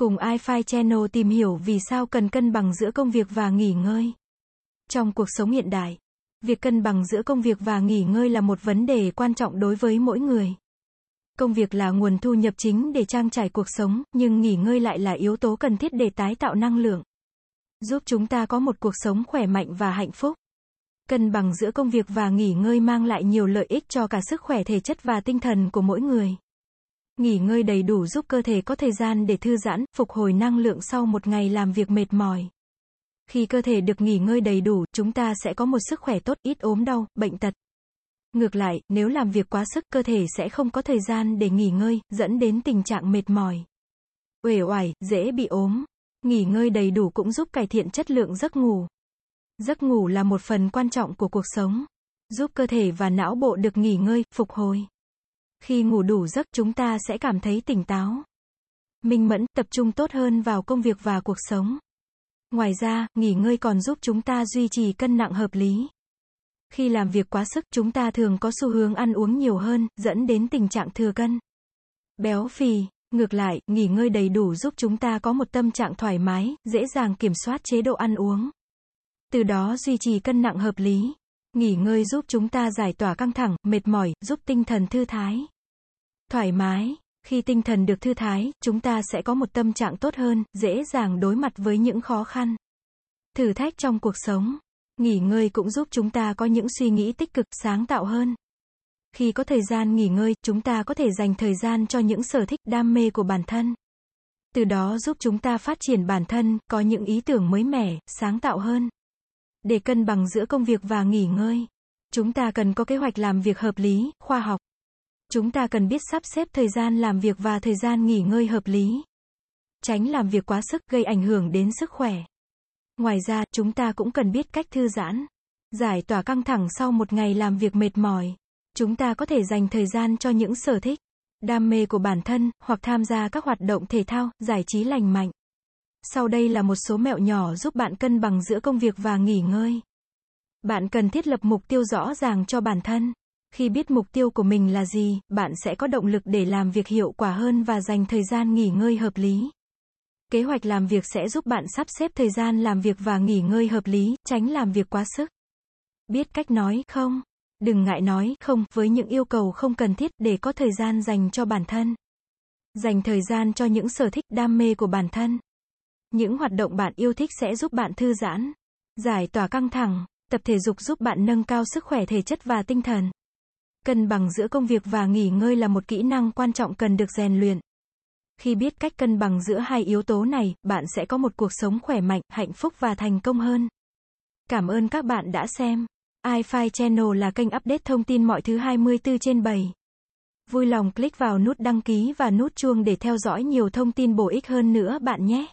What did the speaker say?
Cùng iFi Channel tìm hiểu vì sao cần cân bằng giữa công việc và nghỉ ngơi. Trong cuộc sống hiện đại, việc cân bằng giữa công việc và nghỉ ngơi là một vấn đề quan trọng đối với mỗi người. Công việc là nguồn thu nhập chính để trang trải cuộc sống, nhưng nghỉ ngơi lại là yếu tố cần thiết để tái tạo năng lượng, giúp chúng ta có một cuộc sống khỏe mạnh và hạnh phúc. Cân bằng giữa công việc và nghỉ ngơi mang lại nhiều lợi ích cho cả sức khỏe thể chất và tinh thần của mỗi người. Nghỉ ngơi đầy đủ giúp cơ thể có thời gian để thư giãn, phục hồi năng lượng sau một ngày làm việc mệt mỏi. Khi cơ thể được nghỉ ngơi đầy đủ, chúng ta sẽ có một sức khỏe tốt, ít ốm đau, bệnh tật. Ngược lại, nếu làm việc quá sức, cơ thể sẽ không có thời gian để nghỉ ngơi, dẫn đến tình trạng mệt mỏi. Uể oải, dễ bị ốm. Nghỉ ngơi đầy đủ cũng giúp cải thiện chất lượng giấc ngủ. Giấc ngủ là một phần quan trọng của cuộc sống, giúp cơ thể và não bộ được nghỉ ngơi, phục hồi. Khi ngủ đủ giấc chúng ta sẽ cảm thấy tỉnh táo, minh mẫn, tập trung tốt hơn vào công việc và cuộc sống. Ngoài ra, nghỉ ngơi còn giúp chúng ta duy trì cân nặng hợp lý. Khi làm việc quá sức, chúng ta thường có xu hướng ăn uống nhiều hơn, dẫn đến tình trạng thừa cân. Béo phì, ngược lại, nghỉ ngơi đầy đủ giúp chúng ta có một tâm trạng thoải mái, dễ dàng kiểm soát chế độ ăn uống. Từ đó duy trì cân nặng hợp lý. Nghỉ ngơi giúp chúng ta giải tỏa căng thẳng, mệt mỏi, giúp tinh thần thư thái. Thoải mái. Khi tinh thần được thư thái, chúng ta sẽ có một tâm trạng tốt hơn, dễ dàng đối mặt với những khó khăn. Thử thách trong cuộc sống. Nghỉ ngơi cũng giúp chúng ta có những suy nghĩ tích cực, sáng tạo hơn. Khi có thời gian nghỉ ngơi, chúng ta có thể dành thời gian cho những sở thích, đam mê của bản thân. Từ đó giúp chúng ta phát triển bản thân, có những ý tưởng mới mẻ, sáng tạo hơn. Để cân bằng giữa công việc và nghỉ ngơi, chúng ta cần có kế hoạch làm việc hợp lý, khoa học. Chúng ta cần biết sắp xếp thời gian làm việc và thời gian nghỉ ngơi hợp lý. Tránh làm việc quá sức gây ảnh hưởng đến sức khỏe. Ngoài ra, chúng ta cũng cần biết cách thư giãn, giải tỏa căng thẳng sau một ngày làm việc mệt mỏi. Chúng ta có thể dành thời gian cho những sở thích, đam mê của bản thân, hoặc tham gia các hoạt động thể thao, giải trí lành mạnh. Sau đây là một số mẹo nhỏ giúp bạn cân bằng giữa công việc và nghỉ ngơi. Bạn cần thiết lập mục tiêu rõ ràng cho bản thân. Khi biết mục tiêu của mình là gì, bạn sẽ có động lực để làm việc hiệu quả hơn và dành thời gian nghỉ ngơi hợp lý. Kế hoạch làm việc sẽ giúp bạn sắp xếp thời gian làm việc và nghỉ ngơi hợp lý, tránh làm việc quá sức. Biết cách nói không. Đừng ngại nói không với những yêu cầu không cần thiết để có thời gian dành cho bản thân. Dành thời gian cho những sở thích đam mê của bản thân. Những hoạt động bạn yêu thích sẽ giúp bạn thư giãn, giải tỏa căng thẳng, tập thể dục giúp bạn nâng cao sức khỏe thể chất và tinh thần. Cân bằng giữa công việc và nghỉ ngơi là một kỹ năng quan trọng cần được rèn luyện. Khi biết cách cân bằng giữa hai yếu tố này, bạn sẽ có một cuộc sống khỏe mạnh, hạnh phúc và thành công hơn. Cảm ơn các bạn đã xem. iFi Channel là kênh update thông tin mọi thứ 24 trên 7. Vui lòng click vào nút đăng ký và nút chuông để theo dõi nhiều thông tin bổ ích hơn nữa bạn nhé.